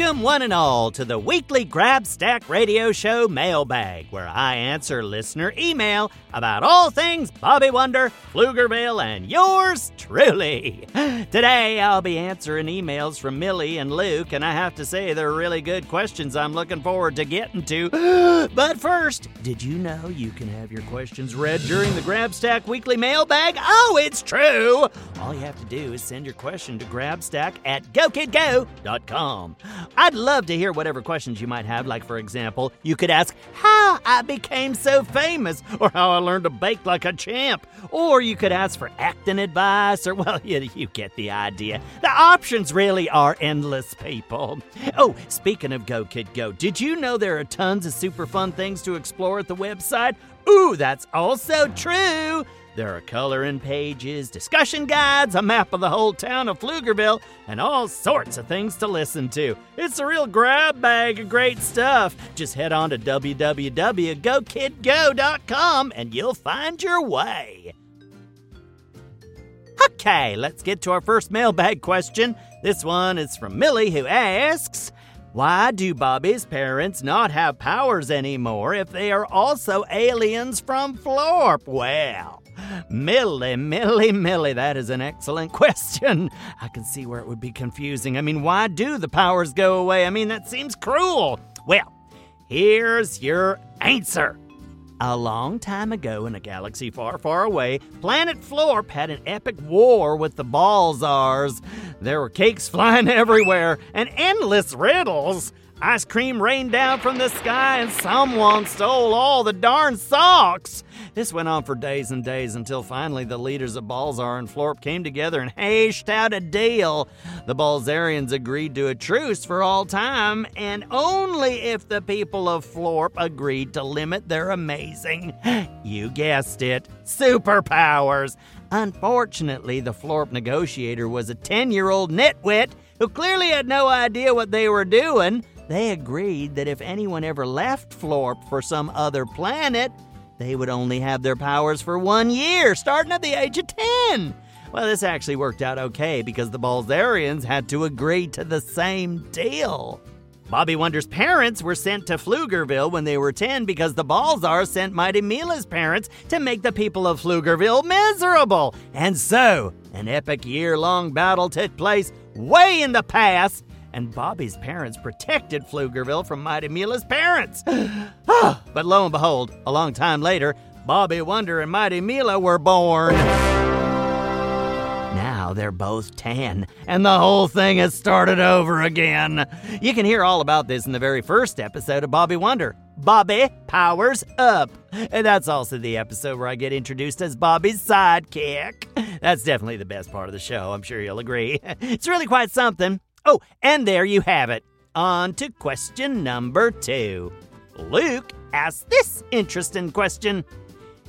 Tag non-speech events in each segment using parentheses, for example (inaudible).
Welcome, one and all, to the weekly Grab Stack Radio Show mailbag, where I answer listener email about all things Bobby Wonder, Pflugerville, and yours truly. (gasps) Today, I'll be answering emails from Millie and Luke, and I have to say they're really good questions I'm looking forward to getting to. (gasps) but first, did you know you can have your questions read during the Grab Stack weekly mailbag? Oh, it's true! All you have to do is send your question to grabstack at gokidgo.com. I'd love to hear whatever questions you might have, like, for example, you could ask how I became so famous, or how I learned to bake like a champ, or you could ask for acting advice, or, (laughs) well, you, you get the idea. The options really are endless, people. Oh, speaking of Go Kid Go, did you know there are tons of super fun things to explore at the website? Ooh, that's also true! There are coloring pages, discussion guides, a map of the whole town of Pflugerville, and all sorts of things to listen to. It's a real grab bag of great stuff. Just head on to www.gokidgo.com and you'll find your way. Okay, let's get to our first mailbag question. This one is from Millie, who asks, why do Bobby's parents not have powers anymore if they are also aliens from Florp? Well, Millie, Millie, Millie, that is an excellent (laughs) question. I can see where it would be confusing. I mean, why do the powers go away? I mean, that seems cruel. Well, here's your answer. A long time ago in a galaxy far, far away, Planet Florp had an epic war with the Balzars. There were cakes flying (laughs) everywhere and endless riddles. Ice cream rained down from the sky and someone stole all the darn socks. This went on for days and days until finally the leaders of Balzar and Florp came together and hashed out a deal. The Balzarians agreed to a truce for all time, and only if the people of Florp agreed to limit their amazing, (gasps) you guessed it, superpowers. Unfortunately, the Florp negotiator was a 10 year old nitwit who clearly had no idea what they were doing. They agreed that if anyone ever left Florp for some other planet, they would only have their powers for one year, starting at the age of 10. Well, this actually worked out okay because the Balzarians had to agree to the same deal. Bobby Wonder's parents were sent to Pflugerville when they were 10 because the Balzars sent Mighty Mila's parents to make the people of Pflugerville miserable. And so, an epic year long battle took place way in the past and Bobby's parents protected Pflugerville from Mighty Mila's parents. (gasps) but lo and behold, a long time later, Bobby Wonder and Mighty Mila were born. Now they're both 10, and the whole thing has started over again. You can hear all about this in the very first episode of Bobby Wonder. Bobby Powers Up. And that's also the episode where I get introduced as Bobby's sidekick. That's definitely the best part of the show, I'm sure you'll agree. (laughs) It's really quite something. Oh, and there you have it. On to question number two. Luke asks this interesting question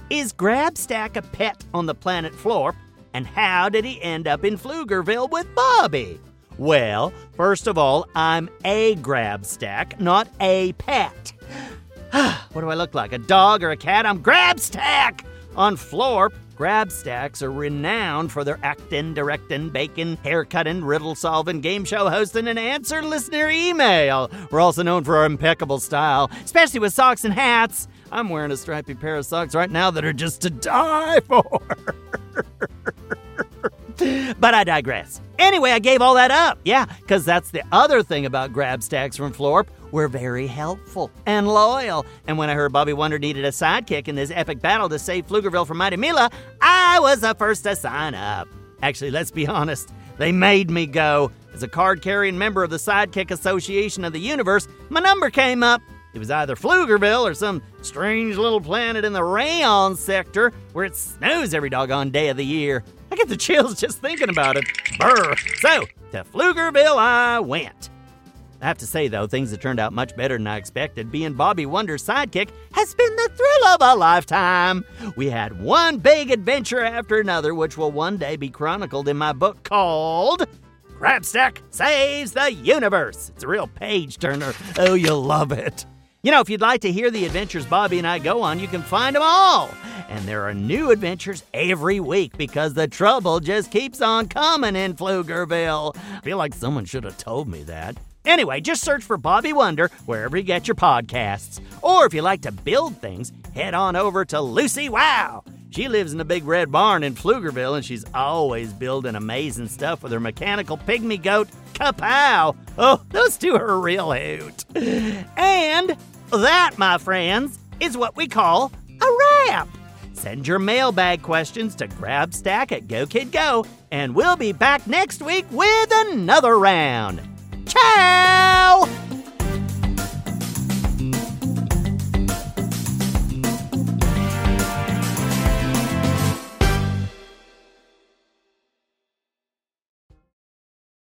Is Grabstack a pet on the planet Florp? And how did he end up in Pflugerville with Bobby? Well, first of all, I'm a Grabstack, not a pet. (sighs) what do I look like? A dog or a cat? I'm Grabstack! On Florp, Grabstacks are renowned for their acting, directing, baking, haircutting, riddle solving, game show hosting, and answer listener email. We're also known for our impeccable style, especially with socks and hats. I'm wearing a stripy pair of socks right now that are just to die (laughs) for. but I digress. Anyway, I gave all that up. Yeah, because that's the other thing about Grabstacks from Florp. We're very helpful and loyal. And when I heard Bobby Wonder needed a sidekick in this epic battle to save Pflugerville from Mighty Mila, I was the first to sign up. Actually, let's be (laughs) honest, they made me go. As a card carrying member of the Sidekick Association of the Universe, my number came up. It was either Pflugerville or some strange little planet in the Rayon sector where it snows every doggone day of the year. I get the chills just thinking about it. Brr. So, to Pflugerville I went. I have to say, though, things have turned out much better than I expected. Being Bobby Wonder's sidekick has been the thrill of a lifetime. We had one big adventure after another, which will one day be chronicled in my book called Grabstack Saves the Universe. It's a real page turner. Oh, you'll love it. You know, if you'd like to hear the adventures Bobby and I go on, you can find them all. And there are new adventures every week because the trouble just keeps on coming in Pflugerville. I feel like someone should have told me that. Anyway, just search for Bobby Wonder wherever you get your podcasts. Or if you like to build things, head on over to Lucy Wow. She lives in a big red barn in Pflugerville, and she's always building amazing stuff with her mechanical pygmy goat, Kapow. Oh, those two are a real hoot. And that, my friends, is what we call a wrap. Send your mailbag questions to GrabStack at GoKidGo, and we'll be back next week with another round. Ciao!